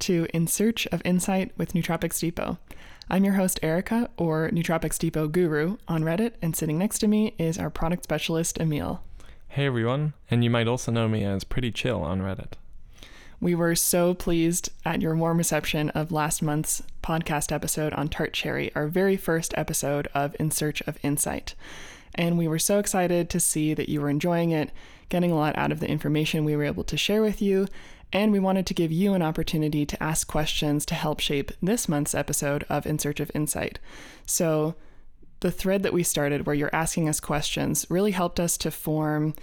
to In Search of Insight with Nootropics Depot. I'm your host, Erika, or Nootropics Depot Guru on Reddit, and sitting next to me is our product specialist, Emiel. Hey everyone, and you might also know me as Pretty Chill on Reddit. We were so pleased at your warm reception of last month's podcast episode on Tart Cherry, our very first episode of In Search of Insight. And we were so excited to see that you were enjoying it, getting a lot out of the information we were able to share with you, and we wanted to give you an opportunity to ask questions to help shape this month's episode of In Search of Insight. So, the thread that we started where you're asking us questions really helped us to form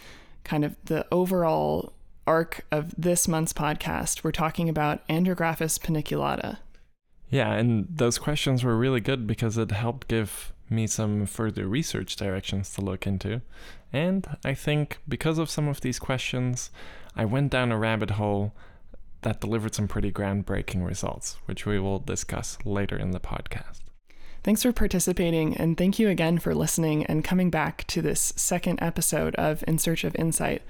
kind of the overall arc of this month's podcast. We're talking about Andrographis paniculata. Yeah, and those questions were really good because it helped give me some further research directions to look into. And I think because of some of these questions, I went down a rabbit hole that delivered some pretty groundbreaking results, which we will discuss later in the podcast. Thanks for participating, and thank you again for listening and coming back to this second episode of In Search of Insight.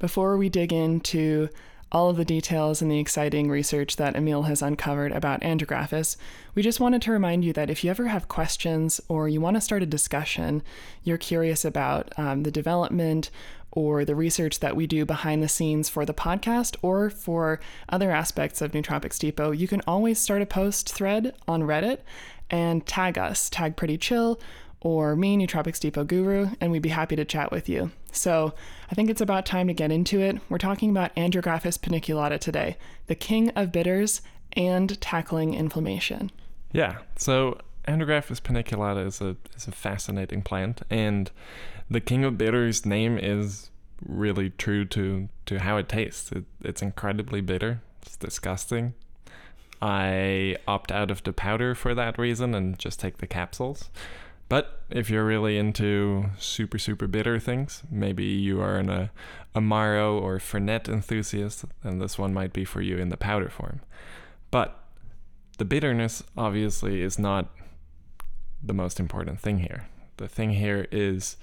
Before we dig into all of the details and the exciting research that Emiel has uncovered about Andrographis, we just wanted to remind you that if you ever have questions or you want to start a discussion, you're curious about um, the development or the research that we do behind the scenes for the podcast or for other aspects of Nootropics Depot, you can always start a post thread on Reddit and tag us, tag Pretty Chill or me, Nootropics Depot Guru, and we'd be happy to chat with you. So I think it's about time to get into it. We're talking about Andrographis paniculata today, the king of bitters and tackling inflammation. Yeah, so Andrographis paniculata is a is a fascinating plant, and the king of bitters name is really true to to how it tastes. It, it's incredibly bitter. It's disgusting. I opt out of the powder for that reason and just take the capsules. But if you're really into super, super bitter things, maybe you are an, a Amaro or Fernet enthusiast, then this one might be for you in the powder form. But the bitterness obviously is not the most important thing here. The thing here is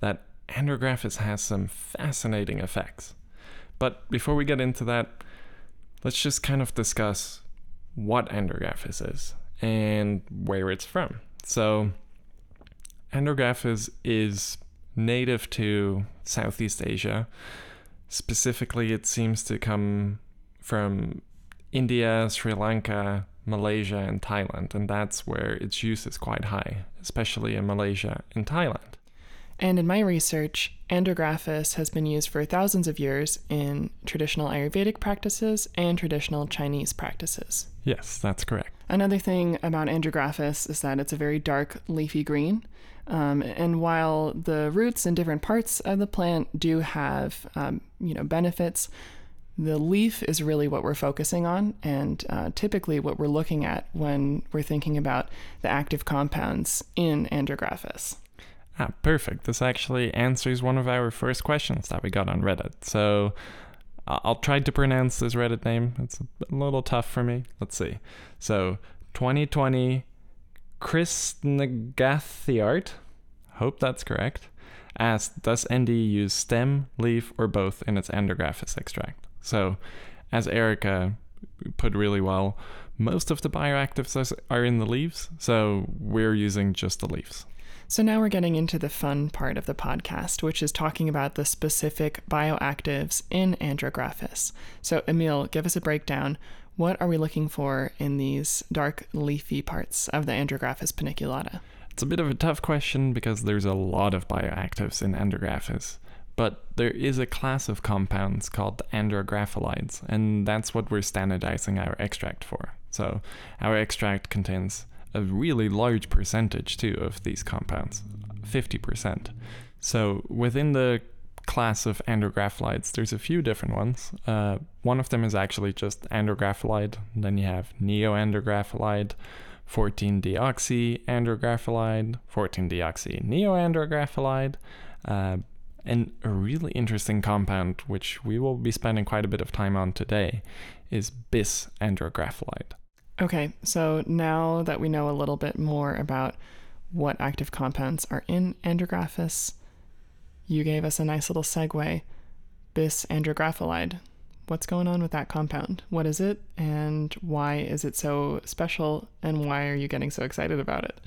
that Andrographis has some fascinating effects. But before we get into that, let's just kind of discuss what Andrographis is and where it's from. So, Andrographis is native to Southeast Asia. Specifically, it seems to come from India, Sri Lanka, Malaysia, and Thailand, and that's where its use is quite high, especially in Malaysia and Thailand. And in my research, Andrographis has been used for thousands of years in traditional Ayurvedic practices and traditional Chinese practices. Yes, that's correct. Another thing about Andrographis is that it's a very dark leafy green. Um, and while the roots in different parts of the plant do have, um, you know, benefits, the leaf is really what we're focusing on, and uh, typically what we're looking at when we're thinking about the active compounds in Andrographis. Ah, perfect. This actually answers one of our first questions that we got on Reddit. So I'll try to pronounce this Reddit name. It's a little tough for me. Let's see. So 2020 Chris Nagathiart, hope that's correct, asked Does ND use stem, leaf, or both in its Andrographis extract? So, as Erika put really well, most of the bioactives are in the leaves, so we're using just the leaves. So now we're getting into the fun part of the podcast, which is talking about the specific bioactives in Andrographis. So, Emiel, give us a breakdown. What are we looking for in these dark leafy parts of the Andrographis paniculata? It's a bit of a tough question because there's a lot of bioactives in Andrographis. But there is a class of compounds called andrographolides, and that's what we're standardizing our extract for. So, our extract contains a really large percentage too of these compounds 50%. So within the class of andrographolides, there's a few different ones. Uh, one of them is actually just andrographolide. Then you have neoandrographolide, 14-deoxy andrographolide, 14-deoxy neoandrographolide, uh, and a really interesting compound, which we will be spending quite a bit of time on today, is bis andrographolide. Okay, so now that we know a little bit more about what active compounds are in Andrographis, you gave us a nice little segue. Bis andrographolide. what's going on with that compound? What is it, and why is it so special, and why are you getting so excited about it?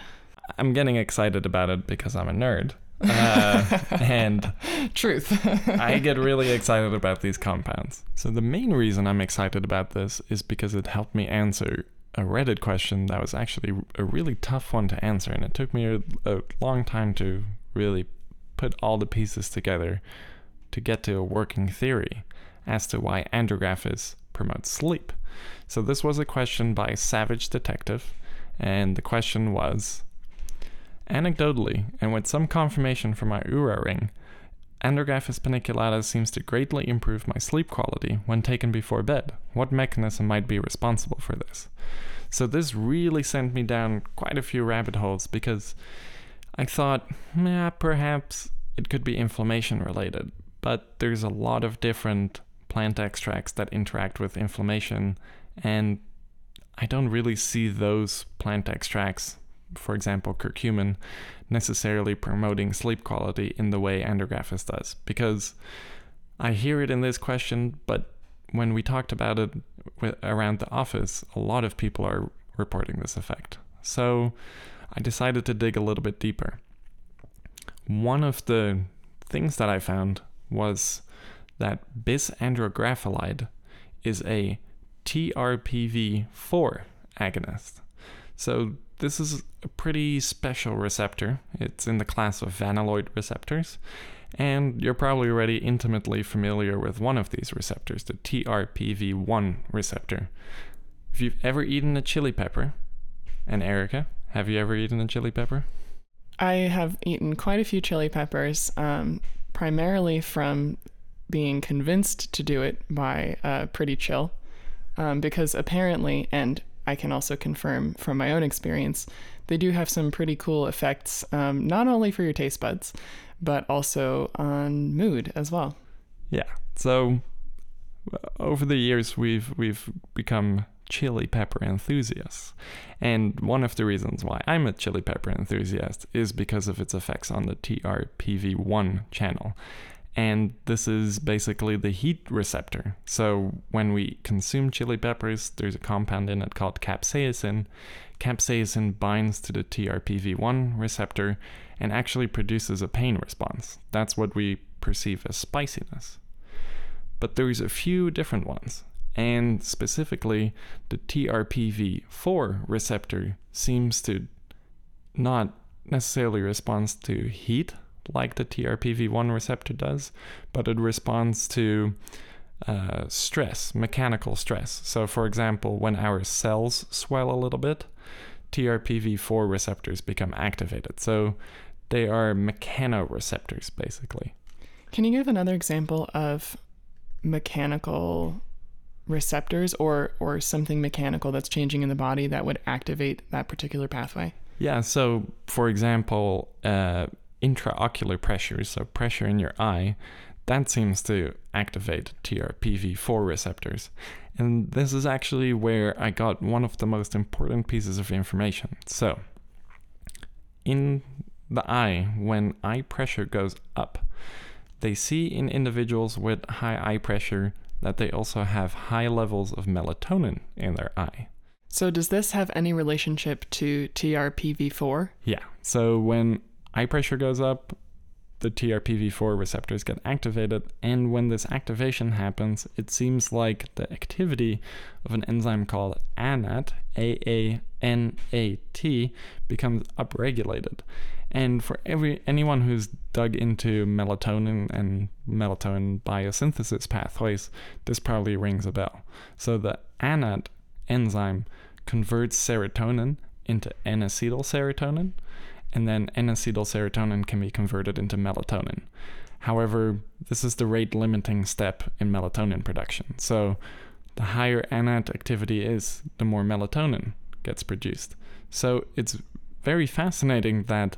I'm getting excited about it because I'm a nerd. Uh, and truth. I get really excited about these compounds. So, the main reason I'm excited about this is because it helped me answer a Reddit question that was actually a really tough one to answer. And it took me a, a long time to really put all the pieces together to get to a working theory as to why andrographis promotes sleep. So, this was a question by Savage Detective. And the question was Anecdotally, and with some confirmation from my Oura ring, Andrographis paniculata seems to greatly improve my sleep quality when taken before bed. What mechanism might be responsible for this? So, this really sent me down quite a few rabbit holes because I thought, yeah, perhaps it could be inflammation related, but there's a lot of different plant extracts that interact with inflammation, and I don't really see those plant extracts for example, curcumin, necessarily promoting sleep quality in the way andrographis does. Because I hear it in this question, but when we talked about it around the office, a lot of people are reporting this effect. So I decided to dig a little bit deeper. One of the things that I found was that bisandrographolide is a TRPV4 agonist. So this is a pretty special receptor. It's in the class of vanilloid receptors, and you're probably already intimately familiar with one of these receptors, the TRPV1 receptor. If you've ever eaten a chili pepper, and Erika, have you ever eaten a chili pepper? I have eaten quite a few chili peppers, um, primarily from being convinced to do it by uh, Pretty Chill, um, because apparently, and I can also confirm from my own experience, they do have some pretty cool effects, um, not only for your taste buds, but also on mood as well. Yeah. So over the years, we've we've become chili pepper enthusiasts, and one of the reasons why I'm a chili pepper enthusiast is because of its effects on the TRPV1 channel and this is basically the heat receptor. So when we consume chili peppers, there's a compound in it called capsaicin. Capsaicin binds to the TRPV1 receptor and actually produces a pain response. That's what we perceive as spiciness. But there's a few different ones, and specifically the TRPV4 receptor seems to not necessarily respond to heat like the TRPV1 receptor does, but it responds to uh, stress, mechanical stress. So, for example, when our cells swell a little bit, TRPV4 receptors become activated. So, they are mechanoreceptors, basically. Can you give another example of mechanical receptors or or something mechanical that's changing in the body that would activate that particular pathway? Yeah, so for example, uh, intraocular pressure, so pressure in your eye, that seems to activate TRPV4 receptors. And this is actually where I got one of the most important pieces of information. So, in the eye, when eye pressure goes up, they see in individuals with high eye pressure that they also have high levels of melatonin in their eye. So, does this have any relationship to TRPV4? Yeah. So, when eye pressure goes up, the TRPV4 receptors get activated, and when this activation happens, it seems like the activity of an enzyme called ANAT, A A N A T, becomes upregulated. And for every anyone who's dug into melatonin and melatonin biosynthesis pathways, this probably rings a bell. So the ANAT enzyme converts serotonin into N-acetyl serotonin, and then N-acetyl serotonin can be converted into melatonin. However, this is the rate limiting step in melatonin production. So, the higher ANAT activity is, the more melatonin gets produced. So, it's very fascinating that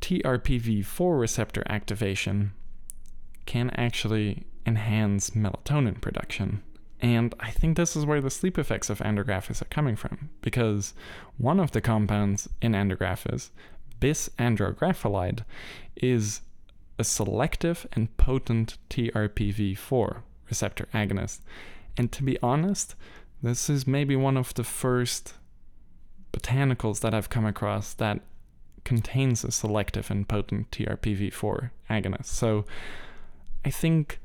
TRPV4 receptor activation can actually enhance melatonin production. And I think this is where the sleep effects of andrographis are coming from, because one of the compounds in andrographis, bisandrographolide, is a selective and potent TRPV4 receptor agonist. And to be honest, this is maybe one of the first botanicals that I've come across that contains a selective and potent TRPV4 agonist. So I think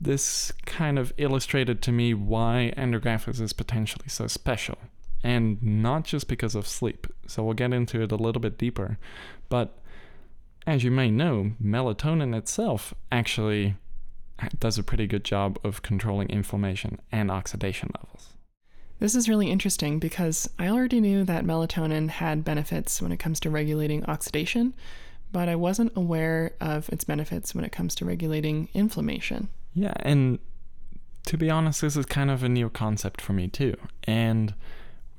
this kind of illustrated to me why andrographis is potentially so special. And not just because of sleep. So we'll get into it a little bit deeper. But as you may know, melatonin itself actually does a pretty good job of controlling inflammation and oxidation levels. This is really interesting because I already knew that melatonin had benefits when it comes to regulating oxidation, but I wasn't aware of its benefits when it comes to regulating inflammation. Yeah, and to be honest, this is kind of a new concept for me too. And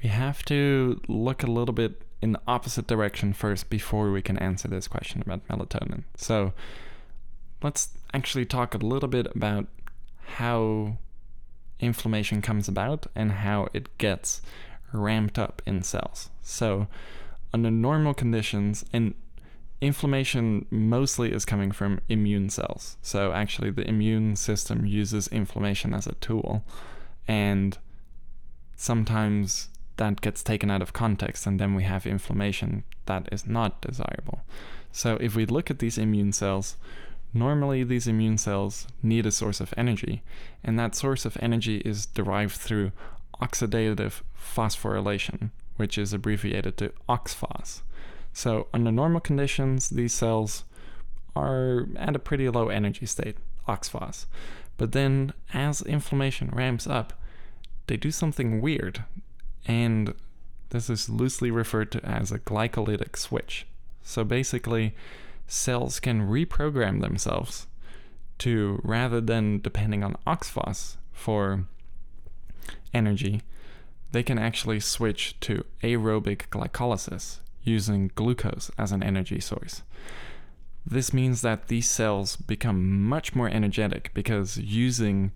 we have to look a little bit in the opposite direction first before we can answer this question about melatonin. So let's actually talk a little bit about how inflammation comes about and how it gets ramped up in cells. So, under normal conditions, and inflammation mostly is coming from immune cells. So, actually, the immune system uses inflammation as a tool, and sometimes that gets taken out of context, and then we have inflammation that is not desirable. So, if we look at these immune cells, Normally, these immune cells need a source of energy, and that source of energy is derived through oxidative phosphorylation, which is abbreviated to OXPHOS. So, under normal conditions, these cells are at a pretty low energy state, OXPHOS. But then, as inflammation ramps up, they do something weird, and this is loosely referred to as a glycolytic switch. So, basically, cells can reprogram themselves to rather than depending on OXPHOS for energy, they can actually switch to aerobic glycolysis using glucose as an energy source. This means that these cells become much more energetic because using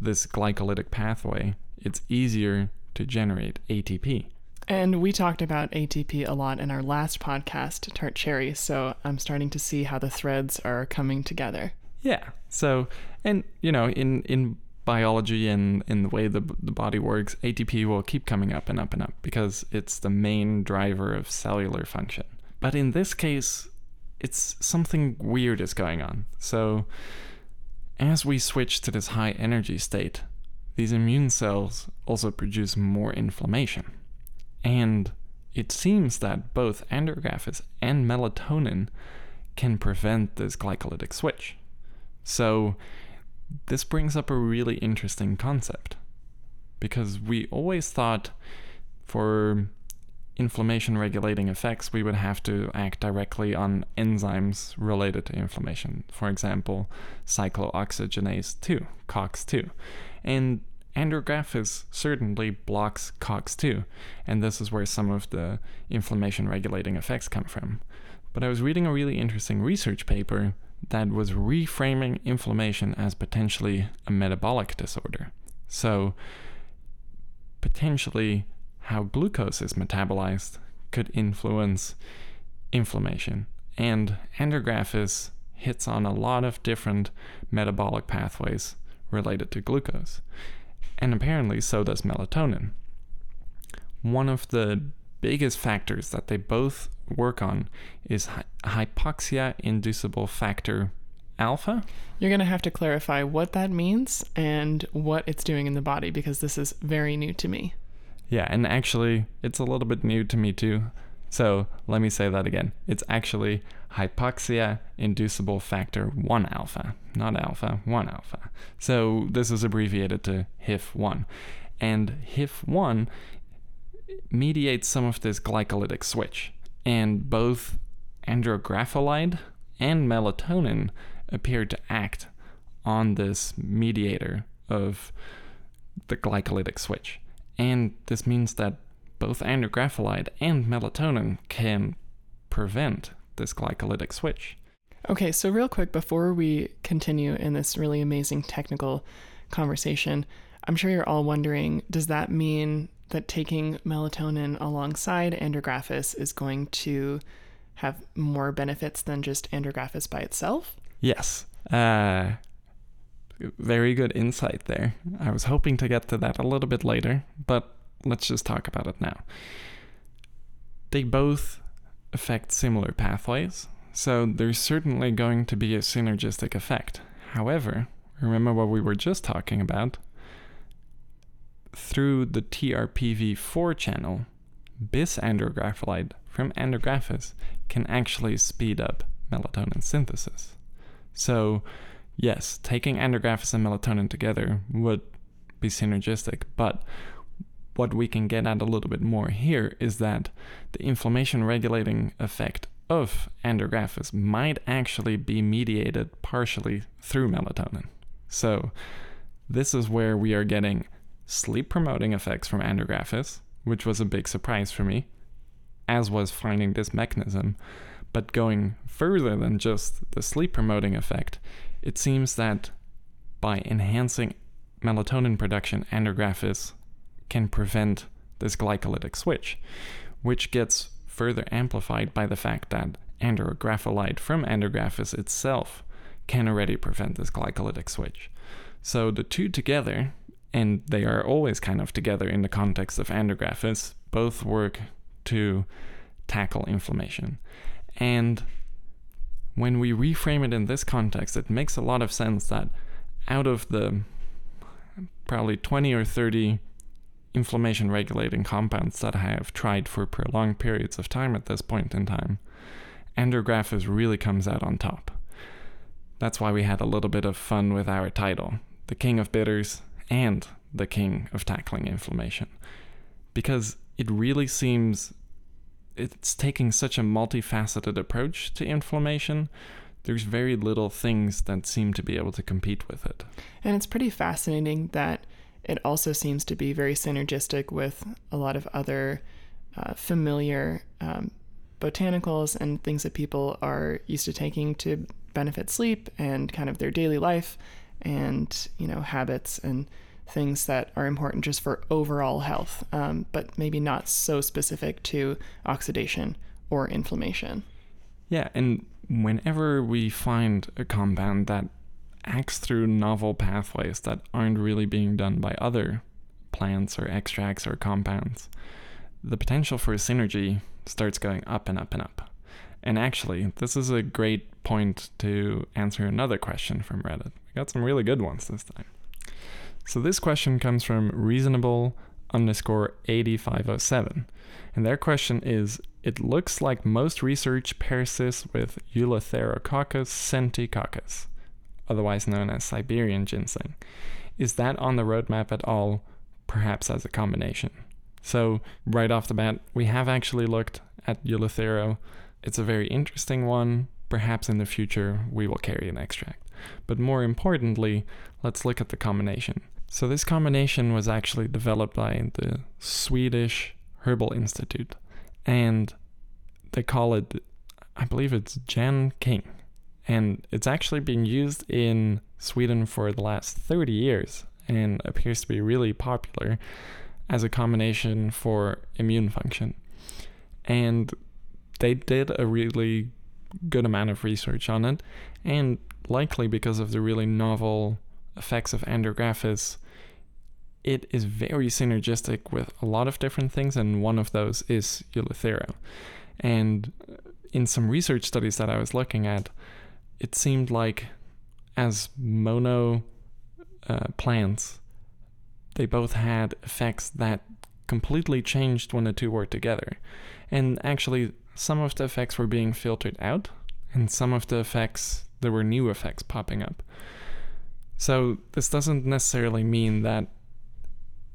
this glycolytic pathway, it's easier to generate ATP. And we talked about ATP a lot in our last podcast, Tart Cherry, so I'm starting to see how the threads are coming together. Yeah. So, and you know, in in biology and in the way the the body works, ATP will keep coming up and up and up because it's the main driver of cellular function. But in this case, it's something weird is going on. So, as we switch to this high energy state, these immune cells also produce more inflammation. And it seems that both andrographis and melatonin can prevent this glycolytic switch. So, this brings up a really interesting concept because we always thought for inflammation regulating effects, we would have to act directly on enzymes related to inflammation. For example, cyclooxygenase 2, COX2. And Andrographis certainly blocks COX2, and this is where some of the inflammation regulating effects come from. But I was reading a really interesting research paper that was reframing inflammation as potentially a metabolic disorder. So, potentially, how glucose is metabolized could influence inflammation. And andrographis hits on a lot of different metabolic pathways related to glucose and apparently so does melatonin. One of the biggest factors that they both work on is hy- hypoxia inducible factor alpha. You're going to have to clarify what that means and what it's doing in the body because this is very new to me. Yeah, and actually, it's a little bit new to me too. So let me say that again. It's actually hypoxia inducible factor 1 alpha, not alpha, 1 alpha. So this is abbreviated to HIF1. And HIF1 mediates some of this glycolytic switch. And both andrographolide and melatonin appear to act on this mediator of the glycolytic switch. And this means that both andrographolide and melatonin can prevent this glycolytic switch. Okay, so real quick before we continue in this really amazing technical conversation, I'm sure you're all wondering does that mean that taking melatonin alongside andrographis is going to have more benefits than just andrographis by itself? Yes. Uh, very good insight there. I was hoping to get to that a little bit later, but let's just talk about it now. They both affect similar pathways, so there's certainly going to be a synergistic effect. However, remember what we were just talking about? Through the TRPV4 channel, bis andrographolide from andrographis can actually speed up melatonin synthesis. So, yes, taking andrographis and melatonin together would be synergistic, but what we can get at a little bit more here is that the inflammation regulating effect of andrographis might actually be mediated partially through melatonin. So, this is where we are getting sleep promoting effects from andrographis, which was a big surprise for me, as was finding this mechanism. But going further than just the sleep promoting effect, it seems that by enhancing melatonin production, andrographis can prevent this glycolytic switch, which gets further amplified by the fact that andrographolide from andrographis itself can already prevent this glycolytic switch. So the two together, and they are always kind of together in the context of andrographis, both work to tackle inflammation. And when we reframe it in this context, it makes a lot of sense that out of the probably 20 or 30 inflammation regulating compounds that I have tried for prolonged periods of time at this point in time, andrographis really comes out on top. That's why we had a little bit of fun with our title, The King of Bitters and The King of Tackling Inflammation. Because it really seems it's taking such a multifaceted approach to inflammation. There's very little things that seem to be able to compete with it. And it's pretty fascinating that it also seems to be very synergistic with a lot of other uh, familiar um, botanicals and things that people are used to taking to benefit sleep and kind of their daily life and you know habits and things that are important just for overall health, um, but maybe not so specific to oxidation or inflammation. Yeah, and whenever we find a compound that acts through novel pathways that aren't really being done by other plants or extracts or compounds, the potential for synergy starts going up and up and up. And actually, this is a great point to answer another question from Reddit. We got some really good ones this time. So this question comes from reasonable underscore 8507. And their question is It looks like most research pairs this with Eleutherococcus senticosus, otherwise known as Siberian ginseng. Is that on the roadmap at all, perhaps as a combination? So, right off the bat, we have actually looked at Eleuthero. It's a very interesting one. Perhaps in the future we will carry an extract. But more importantly, let's look at the combination. So, this combination was actually developed by the Swedish Herbal Institute, and they call it, I believe it's Jan King. And it's actually been used in Sweden for the last 30 years and appears to be really popular as a combination for immune function. And they did a really good amount of research on it, and likely because of the really novel effects of andrographis, it is very synergistic with a lot of different things, and one of those is Eleuthero. And in some research studies that I was looking at, it seemed like as mono uh, plants, they both had effects that completely changed when the two were together. And actually, some of the effects were being filtered out, and some of the effects, there were new effects popping up. So, this doesn't necessarily mean that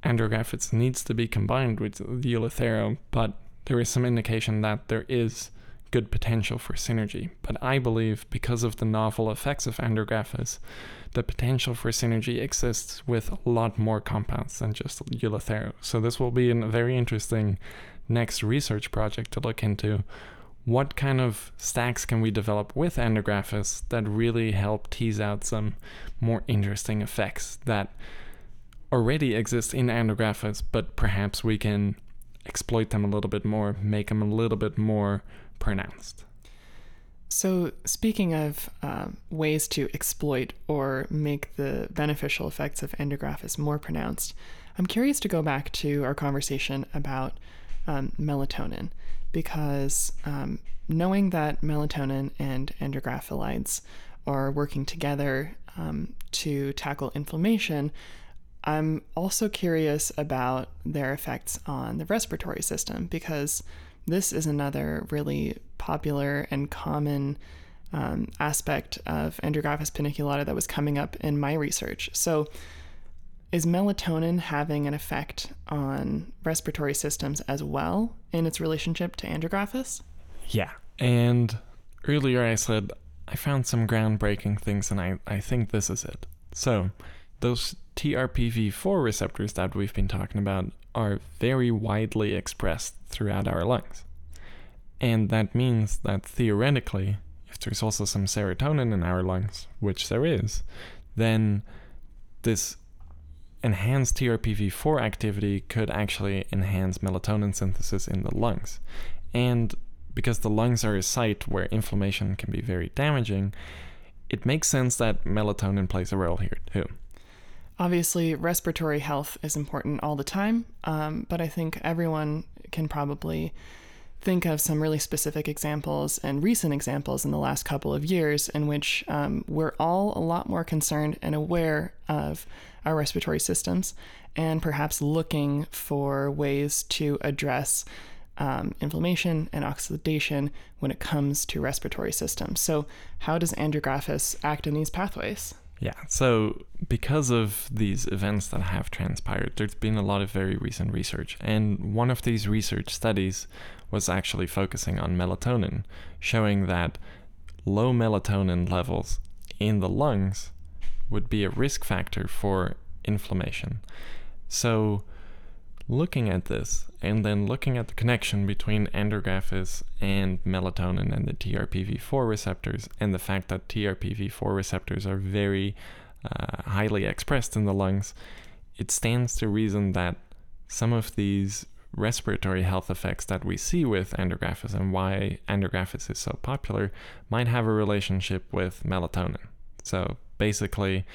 andrographis needs to be combined with the Eleuthero, but there is some indication that there is good potential for synergy. But I believe because of the novel effects of andrographis, the potential for synergy exists with a lot more compounds than just Eleuthero. So this will be a very interesting next research project to look into. What kind of stacks can we develop with andrographis that really help tease out some more interesting effects that already exist in andrographis, but perhaps we can exploit them a little bit more, make them a little bit more pronounced. So, speaking of um, ways to exploit or make the beneficial effects of andrographis more pronounced, I'm curious to go back to our conversation about um, melatonin because um, knowing that melatonin and andrographolides are working together um, to tackle inflammation, I'm also curious about their effects on the respiratory system because this is another really popular and common um, aspect of Andrographis paniculata that was coming up in my research. So, is melatonin having an effect on respiratory systems as well in its relationship to Andrographis? Yeah. And earlier I said I found some groundbreaking things, and I, I think this is it. So, those TRPV4 receptors that we've been talking about are very widely expressed throughout our lungs. And that means that theoretically, if there's also some serotonin in our lungs, which there is, then this enhanced TRPV4 activity could actually enhance melatonin synthesis in the lungs. And because the lungs are a site where inflammation can be very damaging, it makes sense that melatonin plays a role here too. Obviously, respiratory health is important all the time, um, but I think everyone can probably think of some really specific examples and recent examples in the last couple of years in which um, we're all a lot more concerned and aware of our respiratory systems and perhaps looking for ways to address um, inflammation and oxidation when it comes to respiratory systems. So, how does andrographis act in these pathways? Yeah, so because of these events that have transpired, there's been a lot of very recent research. And one of these research studies was actually focusing on melatonin, showing that low melatonin levels in the lungs would be a risk factor for inflammation. So, looking at this and then looking at the connection between andrographis and melatonin and the TRPV4 receptors and the fact that TRPV4 receptors are very uh, highly expressed in the lungs, it stands to reason that some of these respiratory health effects that we see with andrographis and why andrographis is so popular might have a relationship with melatonin. So basically,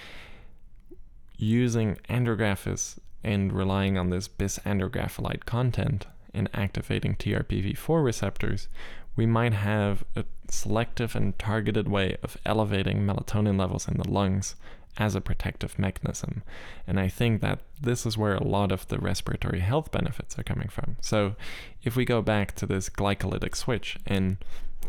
using andrographis and relying on this bis-andrographolide content in activating TRPV4 receptors, we might have a selective and targeted way of elevating melatonin levels in the lungs as a protective mechanism. And I think that this is where a lot of the respiratory health benefits are coming from. So if we go back to this glycolytic switch, and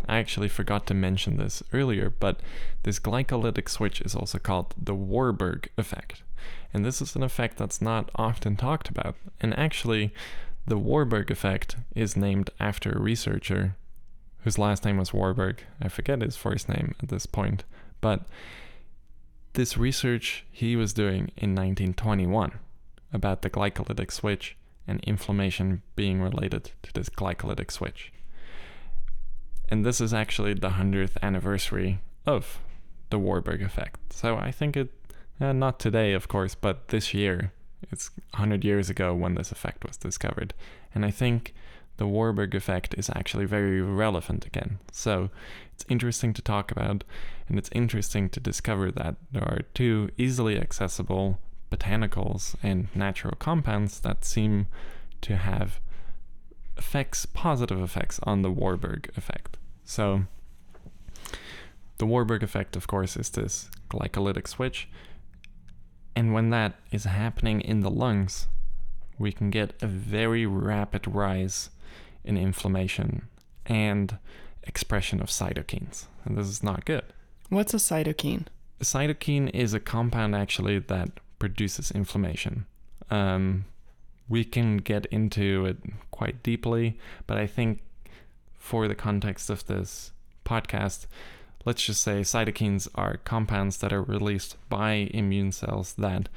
I actually forgot to mention this earlier, but this glycolytic switch is also called the Warburg effect. And this is an effect that's not often talked about. And actually, the Warburg effect is named after a researcher whose last name was Warburg. I forget his first name at this point. But this research he was doing in 1921 about the glycolytic switch and inflammation being related to this glycolytic switch. And this is actually the 100th anniversary of the Warburg effect. So I think it uh, not today, of course, but this year. It's 100 years ago when this effect was discovered. And I think the Warburg effect is actually very relevant again. So it's interesting to talk about, and it's interesting to discover that there are two easily accessible botanicals and natural compounds that seem to have effects, positive effects on the Warburg effect. So, the Warburg effect, of course, is this glycolytic switch and when that is happening in the lungs, we can get a very rapid rise in inflammation and expression of cytokines. And this is not good. What's a cytokine? A cytokine is a compound actually that produces inflammation. Um, we can get into it quite deeply, but I think for the context of this podcast, let's just say cytokines are compounds that are released by immune cells that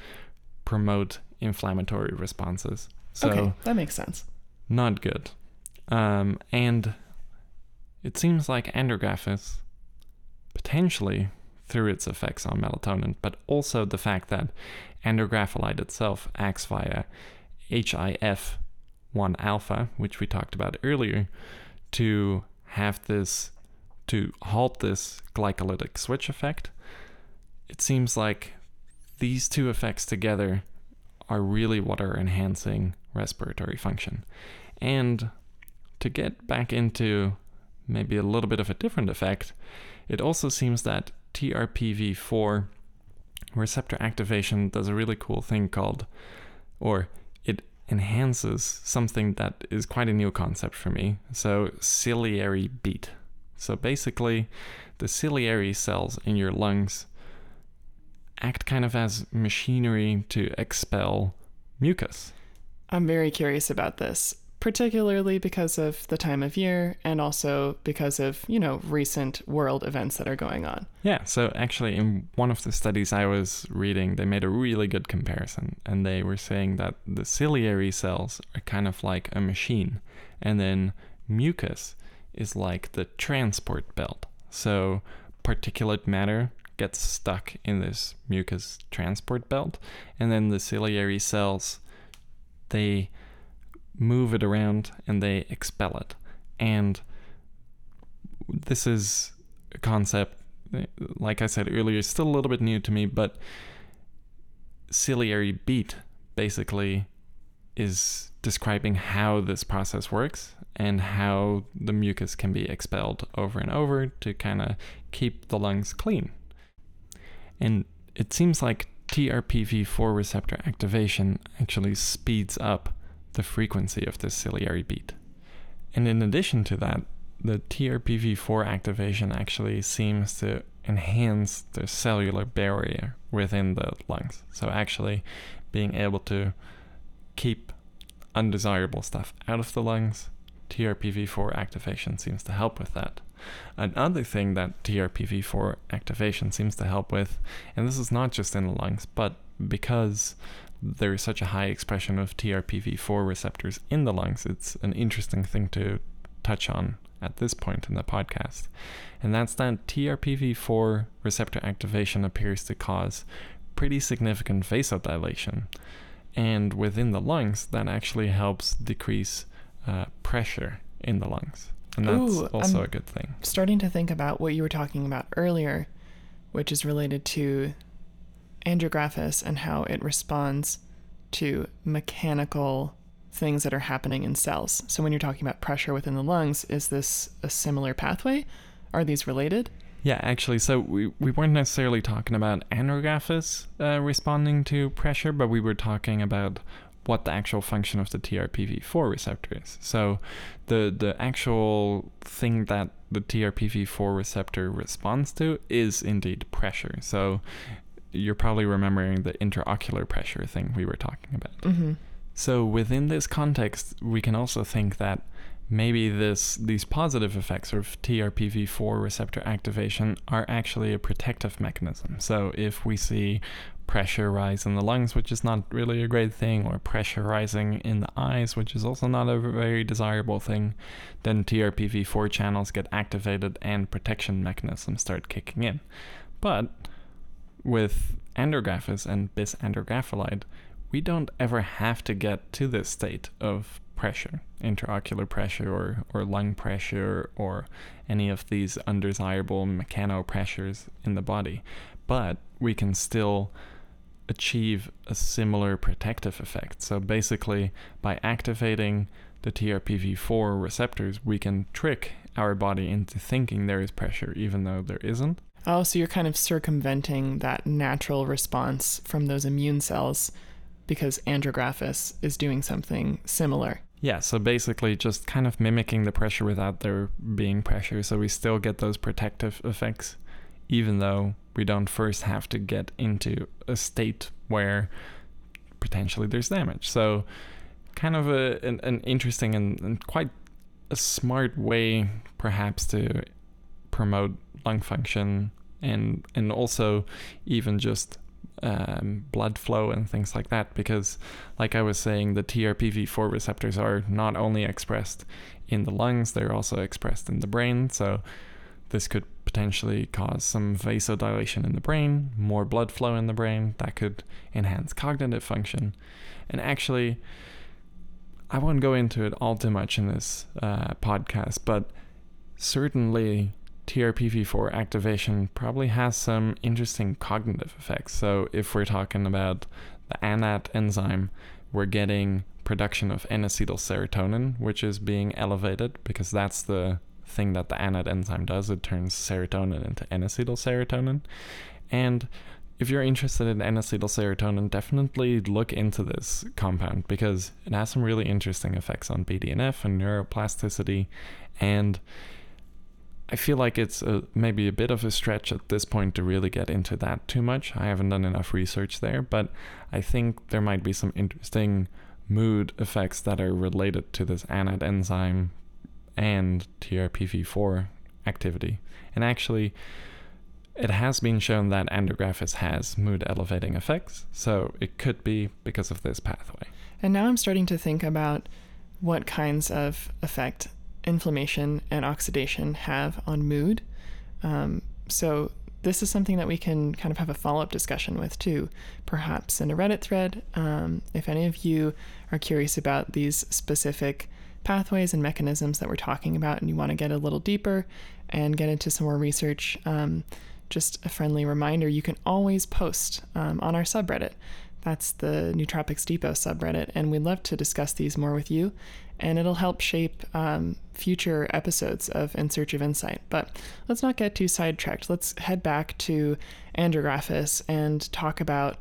promote inflammatory responses. So okay, that makes sense. Not good. Um, and it seems like andrographis, potentially through its effects on melatonin, but also the fact that andrographolide itself acts via HIF 1 alpha, which we talked about earlier, to have this to halt this glycolytic switch effect, it seems like these two effects together are really what are enhancing respiratory function. And to get back into maybe a little bit of a different effect, it also seems that TRPV4 receptor activation does a really cool thing called, or it enhances something that is quite a new concept for me. So, ciliary beat. So, basically, the ciliary cells in your lungs act kind of as machinery to expel mucus. I'm very curious about this particularly because of the time of year and also because of, you know, recent world events that are going on. Yeah, so actually, in one of the studies I was reading, they made a really good comparison. And they were saying that the ciliary cells are kind of like a machine, and then mucus is like the transport belt. So, particulate matter gets stuck in this mucus transport belt, and then the ciliary cells, they move it around and they expel it. And this is a concept, like I said earlier, still a little bit new to me, but ciliary beat basically is describing how this process works and how the mucus can be expelled over and over to kind of keep the lungs clean. And it seems like TRPV4 receptor activation actually speeds up the frequency of this ciliary beat. And in addition to that, the TRPV4 activation actually seems to enhance the cellular barrier within the lungs. So, actually, being able to keep undesirable stuff out of the lungs, TRPV4 activation seems to help with that. Another thing that TRPV4 activation seems to help with, and this is not just in the lungs, but because there is such a high expression of TRPV4 receptors in the lungs, it's an interesting thing to touch on at this point in the podcast. And that's that TRPV4 receptor activation appears to cause pretty significant vasodilation. And within the lungs, that actually helps decrease uh, pressure in the lungs. And that's Ooh, also I'm a good thing. Starting to think about what you were talking about earlier, which is related to andrographis and how it responds to mechanical things that are happening in cells. So when you're talking about pressure within the lungs, is this a similar pathway? Are these related? Yeah, actually, so we, we weren't necessarily talking about andrographis uh, responding to pressure, but we were talking about what the actual function of the TRPV4 receptor is. So the the actual thing that the TRPV4 receptor responds to is indeed pressure. So you're probably remembering the intraocular pressure thing we were talking about. Mm-hmm. So within this context, we can also think that maybe this these positive effects of TRPV4 receptor activation are actually a protective mechanism. So if we see pressure rise in the lungs, which is not really a great thing, or pressure rising in the eyes, which is also not a very desirable thing, then TRPV4 channels get activated and protection mechanisms start kicking in. But with andrographis and bis-andrographolide, we don't ever have to get to this state of pressure, intraocular pressure or, or lung pressure or any of these undesirable mechanopressures in the body. But we can still achieve a similar protective effect. So basically, by activating the TRPV4 receptors, we can trick our body into thinking there is pressure even though there isn't. Oh, so you're kind of circumventing that natural response from those immune cells because andrographis is doing something similar. Yeah, so basically just kind of mimicking the pressure without there being pressure. So we still get those protective effects, even though we don't first have to get into a state where potentially there's damage. So, kind of a, an, an interesting and, and quite a smart way, perhaps, to promote lung function and and also even just um, blood flow and things like that because like i was saying the trpv4 receptors are not only expressed in the lungs they're also expressed in the brain. So this could potentially cause some vasodilation in the brain more blood flow in the brain that could enhance cognitive function. And actually i won't go into it all too much in this uh, podcast but certainly TRPV4 activation probably has some interesting cognitive effects. So, if we're talking about the ANAT enzyme, we're getting production of N-acetyl serotonin, which is being elevated because that's the thing that the ANAT enzyme does. It turns serotonin into N-acetyl serotonin. And if you're interested in N-acetyl serotonin, definitely look into this compound because it has some really interesting effects on BDNF and neuroplasticity. And I feel like it's a, maybe a bit of a stretch at this point to really get into that too much. I haven't done enough research there, but I think there might be some interesting mood effects that are related to this ANAT enzyme and TRPV4 activity. And actually, it has been shown that andrographis has mood elevating effects, so it could be because of this pathway. And now I'm starting to think about what kinds of effect inflammation and oxidation have on mood. Um, so this is something that we can kind of have a follow-up discussion with too perhaps in a reddit thread um, if any of you are curious about these specific pathways and mechanisms that we're talking about and you want to get a little deeper and get into some more research um, just a friendly reminder you can always post um, on our subreddit that's the nootropics depot subreddit and we'd love to discuss these more with you and it'll help shape um, future episodes of In Search of Insight. But let's not get too sidetracked. Let's head back to Andrographis and talk about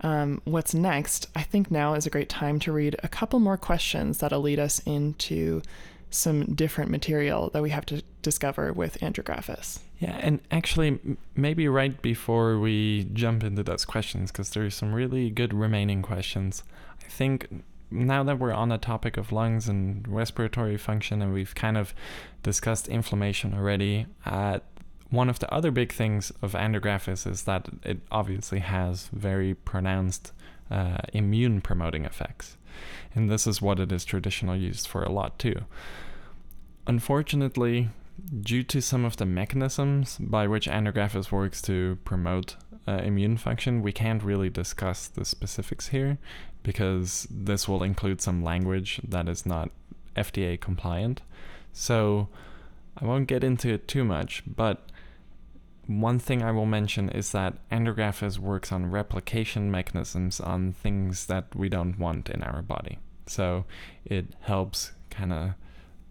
um, what's next. I think now is a great time to read a couple more questions that'll lead us into some different material that we have to discover with Andrographis. Yeah, and actually, maybe right before we jump into those questions, because there are some really good remaining questions. I think now that we're on the topic of lungs and respiratory function, and we've kind of discussed inflammation already, uh, one of the other big things of andrographis is that it obviously has very pronounced uh, immune promoting effects. And this is what it is traditionally used for a lot too. Unfortunately, due to some of the mechanisms by which andrographis works to promote uh, immune function, we can't really discuss the specifics here because this will include some language that is not FDA compliant. So I won't get into it too much, but one thing I will mention is that andrographis works on replication mechanisms on things that we don't want in our body. So it helps kind of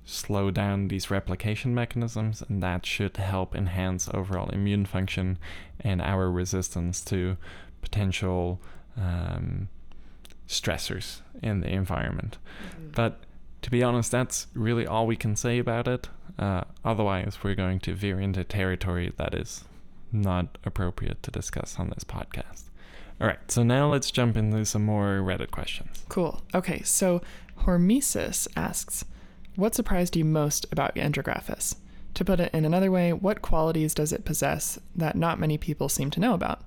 slow down these replication mechanisms, and that should help enhance overall immune function and our resistance to potential um, stressors in the environment. Mm-hmm. But to be honest, that's really all we can say about it. Uh, otherwise, we're going to veer into territory that is not appropriate to discuss on this podcast. All right, so now let's jump into some more Reddit questions. Cool. Okay, so Hormesis asks, what surprised you most about Andrographis? To put it in another way, what qualities does it possess that not many people seem to know about?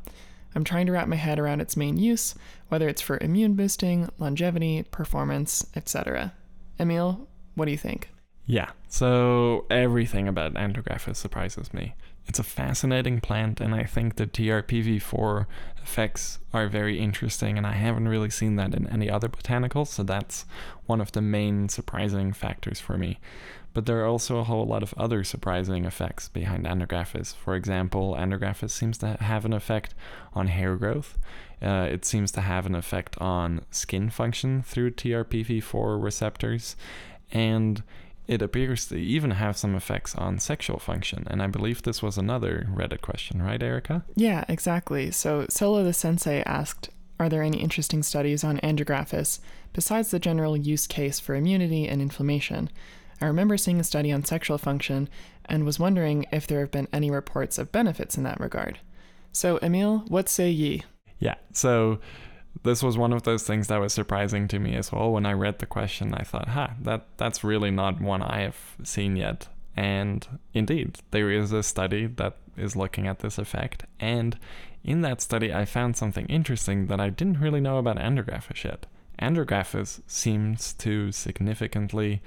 I'm trying to wrap my head around its main use, whether it's for immune boosting, longevity, performance, etc. Emiel, what do you think? Yeah, so everything about Andrographis surprises me. It's a fascinating plant, and I think the TRPV4 effects are very interesting, and I haven't really seen that in any other botanicals, so that's one of the main surprising factors for me. But there are also a whole lot of other surprising effects behind andrographis. For example, andrographis seems to have an effect on hair growth. Uh, it seems to have an effect on skin function through TRPV4 receptors, and it appears to even have some effects on sexual function. And I believe this was another Reddit question, right, Erika? Yeah, exactly. So Solo the Sensei asked Are there any interesting studies on andrographis besides the general use case for immunity and inflammation? I remember seeing a study on sexual function and was wondering if there have been any reports of benefits in that regard. So, Emiel, what say ye? Yeah, so this was one of those things that was surprising to me as well. When I read the question, I thought, ha, that, that's really not one I have seen yet. And indeed, there is a study that is looking at this effect. And in that study, I found something interesting that I didn't really know about andrographis yet. Andrographis seems to significantly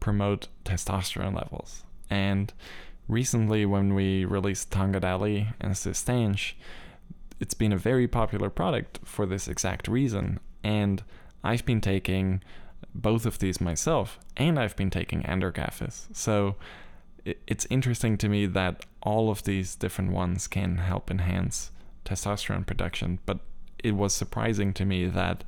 promote testosterone levels. And recently, when we released Tongkat Ali and Cistanche, it's been a very popular product for this exact reason. And I've been taking both of these myself, and I've been taking andrographis. So it's interesting to me that all of these different ones can help enhance testosterone production, but it was surprising to me that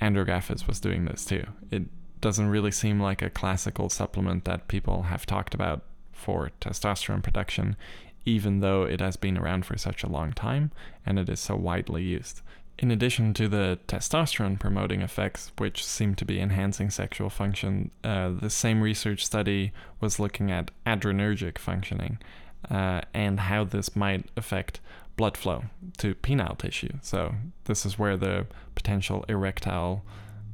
andrographis was doing this too. It doesn't really seem like a classical supplement that people have talked about for testosterone production, even though it has been around for such a long time and it is so widely used. In addition to the testosterone promoting effects, which seem to be enhancing sexual function, uh, the same research study was looking at adrenergic functioning uh, and how this might affect blood flow to penile tissue. So, this is where the potential erectile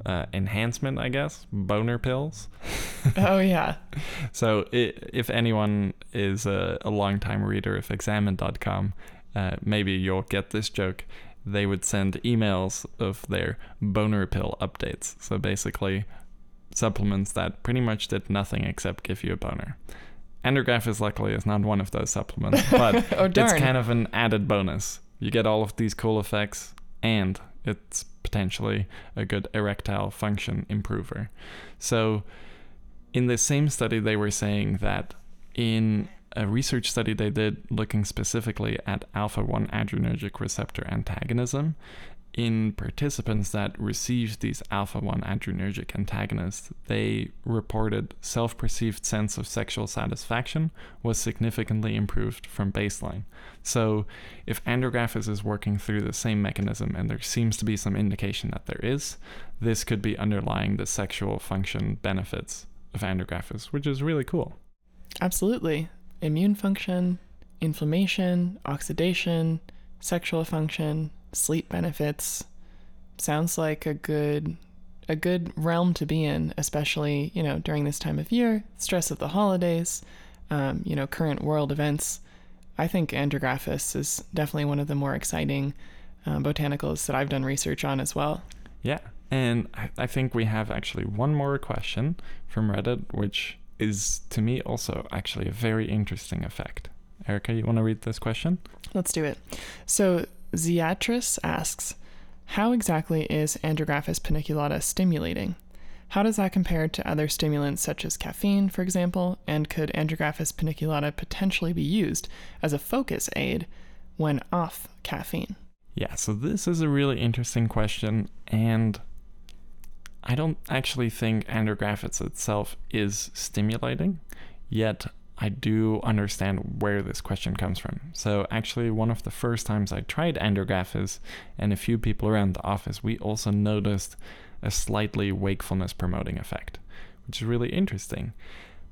uh, enhancement, I guess, boner pills. oh yeah. so it, if anyone is a, a long-time reader of Examine.com, uh, maybe you'll get this joke. They would send emails of their boner pill updates. So basically, supplements that pretty much did nothing except give you a boner. Andrographis luckily is not one of those supplements, but oh, it's kind of an added bonus. You get all of these cool effects, and it's potentially a good erectile function improver. So, in the same study, they were saying that in a research study they did looking specifically at alpha 1 adrenergic receptor antagonism, in participants that received these alpha 1 adrenergic antagonists, they reported self perceived sense of sexual satisfaction was significantly improved from baseline. So, if andrographis is working through the same mechanism, and there seems to be some indication that there is, this could be underlying the sexual function benefits of andrographis, which is really cool. Absolutely. Immune function, inflammation, oxidation, sexual function, sleep benefits sounds like a good a good realm to be in, especially you know during this time of year, stress of the holidays, um, you know current world events. I think Andrographis is definitely one of the more exciting um, botanicals that I've done research on as well. Yeah, and I, I think we have actually one more question from Reddit, which is to me also actually a very interesting effect. Erika, you want to read this question? Let's do it. So Zeatris asks, how exactly is Andrographis paniculata stimulating? How does that compare to other stimulants such as caffeine, for example? And could Andrographis paniculata potentially be used as a focus aid when off caffeine? Yeah, so this is a really interesting question, and I don't actually think Andrographis itself is stimulating, yet I do understand where this question comes from. So, actually, one of the first times I tried Andrographis and a few people around the office, we also noticed a slightly wakefulness promoting effect, which is really interesting.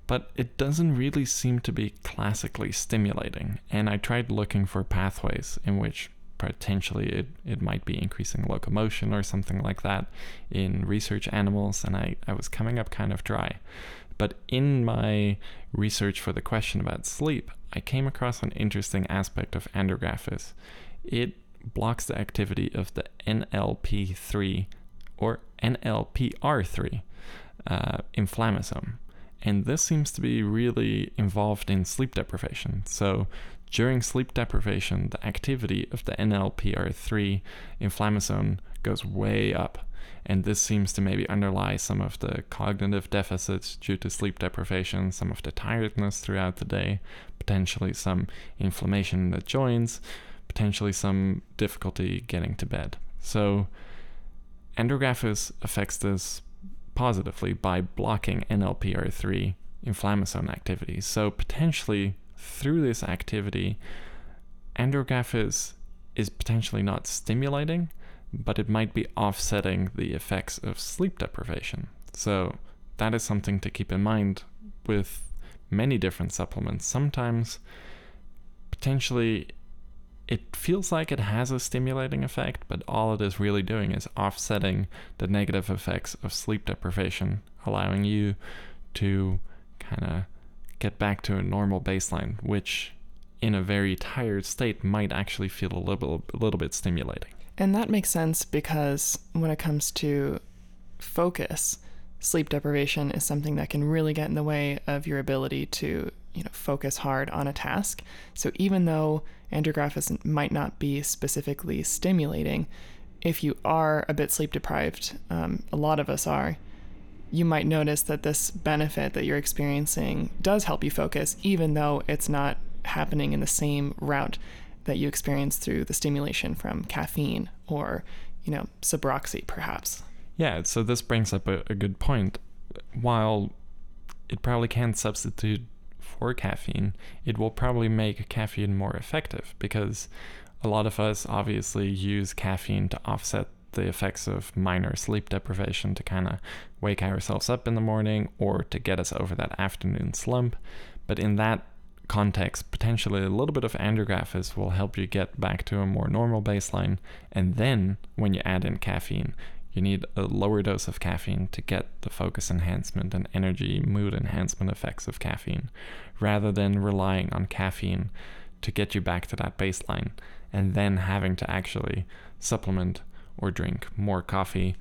But it doesn't really seem to be classically stimulating, and I tried looking for pathways in which potentially it, it might be increasing locomotion or something like that in research animals, and I, I was coming up kind of dry. But in my research for the question about sleep, I came across an interesting aspect of andrographis. It blocks the activity of the NLP3 or NLPR3 uh, inflammasome. And this seems to be really involved in sleep deprivation. So, during sleep deprivation, the activity of the NLPR3 inflammasome goes way up and this seems to maybe underlie some of the cognitive deficits due to sleep deprivation, some of the tiredness throughout the day, potentially some inflammation in the joints, potentially some difficulty getting to bed. So, Andrographis affects this positively by blocking NLPR3 inflammasome activity. So, potentially through this activity, Andrographis is potentially not stimulating, but it might be offsetting the effects of sleep deprivation. So that is something to keep in mind with many different supplements. Sometimes, potentially, it feels like it has a stimulating effect, but all it is really doing is offsetting the negative effects of sleep deprivation, allowing you to kind of get back to a normal baseline, which in a very tired state might actually feel a little, a little bit stimulating. And that makes sense because when it comes to focus, sleep deprivation is something that can really get in the way of your ability to, you know, focus hard on a task. So even though andrographis might not be specifically stimulating, if you are a bit sleep deprived, um, a lot of us are, you might notice that this benefit that you're experiencing does help you focus, even though it's not happening in the same route that you experience through the stimulation from caffeine or, you know, Subroxy, perhaps. Yeah, so this brings up a, a good point. While it probably can't substitute for caffeine, it will probably make caffeine more effective because a lot of us obviously use caffeine to offset the effects of minor sleep deprivation to kind of wake ourselves up in the morning or to get us over that afternoon slump. But in that context, potentially a little bit of andrographis will help you get back to a more normal baseline. And then when you add in caffeine, you need a lower dose of caffeine to get the focus enhancement and energy mood enhancement effects of caffeine, rather than relying on caffeine to get you back to that baseline and then having to actually supplement or drink more coffee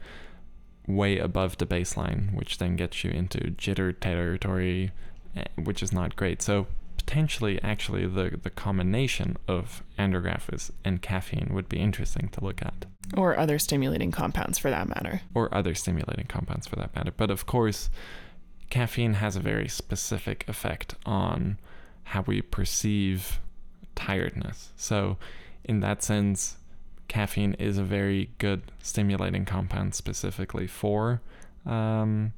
way above the baseline, which then gets you into jitter territory, eh, which is not great. So potentially, actually, the the combination of andrographis and caffeine would be interesting to look at, or other stimulating compounds for that matter, or other stimulating compounds for that matter. But of course, caffeine has a very specific effect on how we perceive tiredness. So, in that sense, caffeine is a very good stimulating compound specifically for um,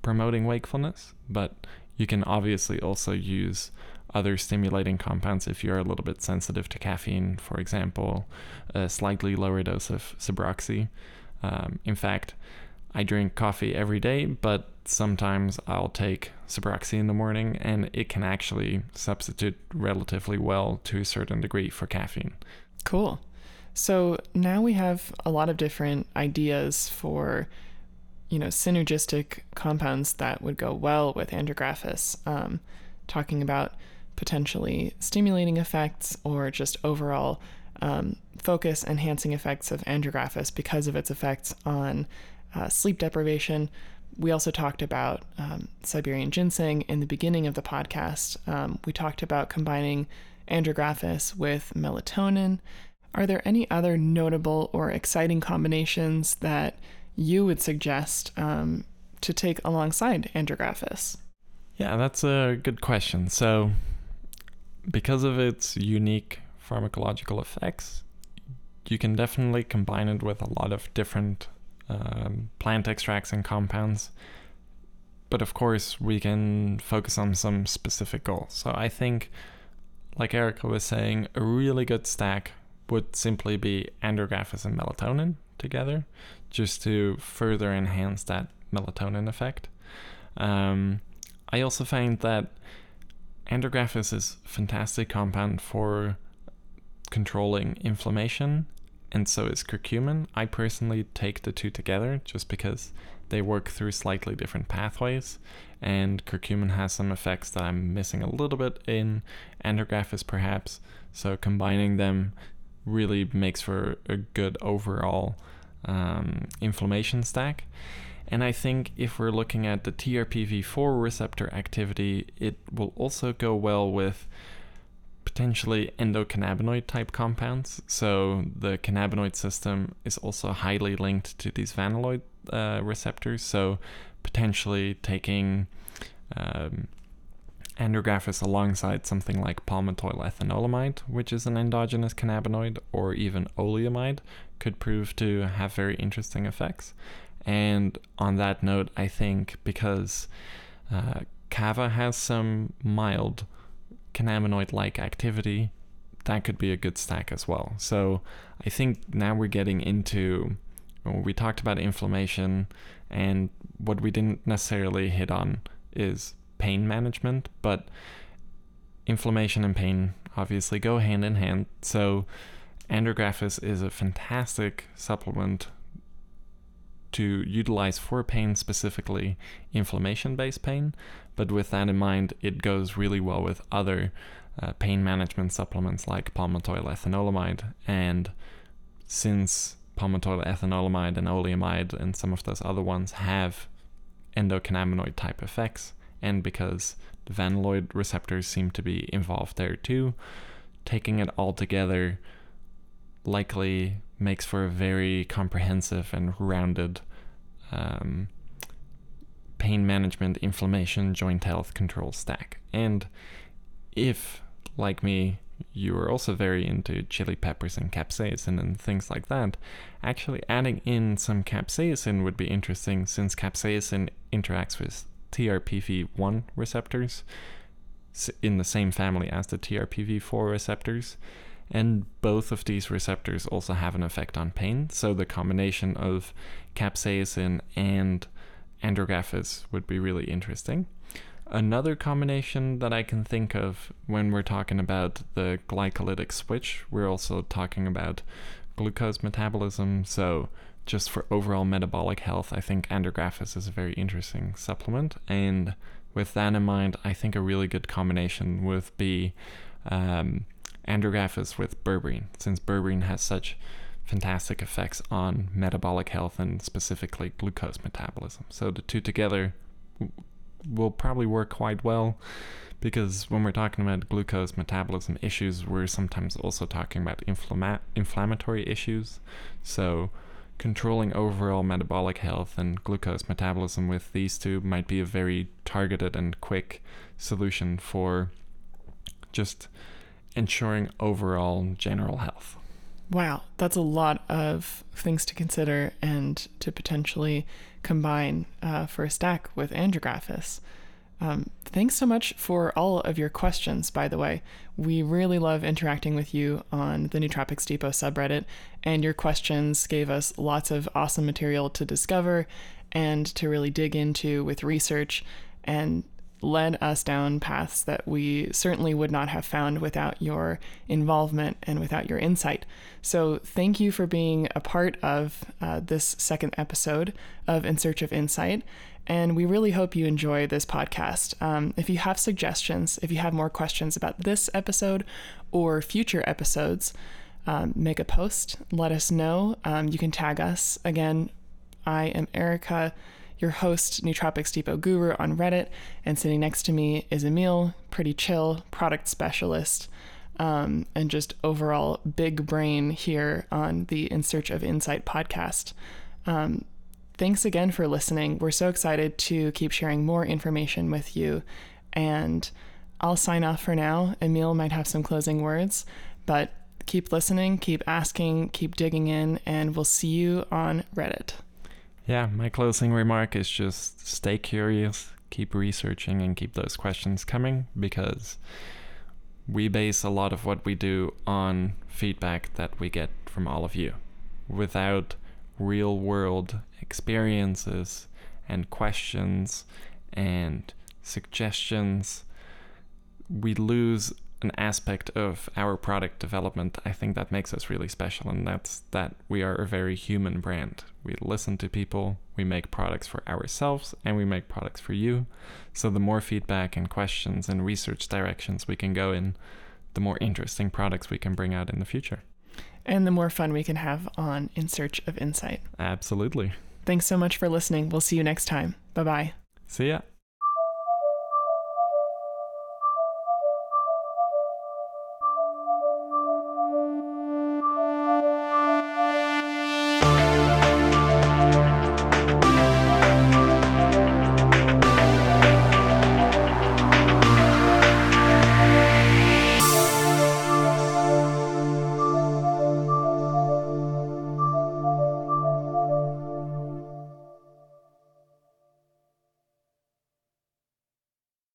promoting wakefulness, but you can obviously also use other stimulating compounds if you're a little bit sensitive to caffeine, for example, a slightly lower dose of Subroxy. Um, in fact, I drink coffee every day, but sometimes I'll take Subroxy in the morning, and it can actually substitute relatively well to a certain degree for caffeine. Cool. So now we have a lot of different ideas for, you know, synergistic compounds that would go well with andrographis. Um, talking about potentially stimulating effects or just overall um, focus enhancing effects of andrographis because of its effects on uh, sleep deprivation. We also talked about um, Siberian ginseng in the beginning of the podcast. Um, we talked about combining andrographis with melatonin are there any other notable or exciting combinations that you would suggest um, to take alongside andrographis? Yeah, that's a good question. So, because of its unique pharmacological effects, you can definitely combine it with a lot of different um, plant extracts and compounds. But of course, we can focus on some specific goals. So, I think, like Erika was saying, a really good stack would simply be andrographis and melatonin together, just to further enhance that melatonin effect. Um, I also find that andrographis is a fantastic compound for controlling inflammation, and so is curcumin. I personally take the two together just because they work through slightly different pathways, and curcumin has some effects that I'm missing a little bit in andrographis, perhaps. So combining them really makes for a good overall um, inflammation stack. And I think if we're looking at the TRPV4 receptor activity, it will also go well with potentially endocannabinoid type compounds. So the cannabinoid system is also highly linked to these vanilloid uh, receptors. So potentially taking um, andrographis alongside something like palmitoyl ethanolamide, which is an endogenous cannabinoid, or even oleamide, could prove to have very interesting effects. And on that note, I think because uh, kava has some mild cannabinoid like activity, that could be a good stack as well. So I think now we're getting into, well, we talked about inflammation, and what we didn't necessarily hit on is pain management, but inflammation and pain obviously go hand in hand. So, andrographis is a fantastic supplement to utilize for pain, specifically inflammation based pain. But with that in mind, it goes really well with other uh, pain management supplements like palmitoyl ethanolamide. And since palmitoyl ethanolamide and oleamide and some of those other ones have endocannabinoid type effects, and because the vanilloid receptors seem to be involved there too, taking it all together likely makes for a very comprehensive and rounded um, pain management, inflammation, joint health control stack. And if, like me, you are also very into chili peppers and capsaicin and things like that, actually adding in some capsaicin would be interesting since capsaicin interacts with TRPV1 receptors in the same family as the TRPV4 receptors. And both of these receptors also have an effect on pain. So the combination of capsaicin and andrographis would be really interesting. Another combination that I can think of when we're talking about the glycolytic switch, we're also talking about glucose metabolism. So, just for overall metabolic health, I think andrographis is a very interesting supplement. And with that in mind, I think a really good combination would be um, andrographis with berberine, since berberine has such fantastic effects on metabolic health and specifically glucose metabolism. So the two together will probably work quite well because when we're talking about glucose metabolism issues, we're sometimes also talking about inflama- inflammatory issues. So controlling overall metabolic health and glucose metabolism with these two might be a very targeted and quick solution for just ensuring overall general health. Wow, that's a lot of things to consider and to potentially combine uh, for a stack with Andrographis. Um, thanks so much for all of your questions, by the way. We really love interacting with you on the Nootropics Depot subreddit, and your questions gave us lots of awesome material to discover and to really dig into with research and led us down paths that we certainly would not have found without your involvement and without your insight. So, thank you for being a part of uh, this second episode of In Search of Insight. And we really hope you enjoy this podcast. Um, if you have suggestions, if you have more questions about this episode or future episodes, um, make a post, let us know. Um, you can tag us. Again, I am Erika your host, Nootropics Depot Guru on Reddit, and sitting next to me is Emiel, pretty chill product specialist, um, and just overall big brain here on the In Search of Insight podcast. Um, thanks again for listening. We're so excited to keep sharing more information with you, and I'll sign off for now. Emiel might have some closing words, but keep listening, keep asking, keep digging in, and we'll see you on Reddit. Yeah, my closing remark is just stay curious, keep researching, and keep those questions coming because we base a lot of what we do on feedback that we get from all of you. Without real world experiences and questions and suggestions, we lose an aspect of our product development I think that makes us really special and that's that we are a very human brand. We listen to people, we make products for ourselves and we make products for you. So the more feedback and questions and research directions we can go in, the more interesting products we can bring out in the future. And the more fun we can have on In Search of Insight. Absolutely. Thanks so much for listening. We'll see you next time. Bye bye. See ya.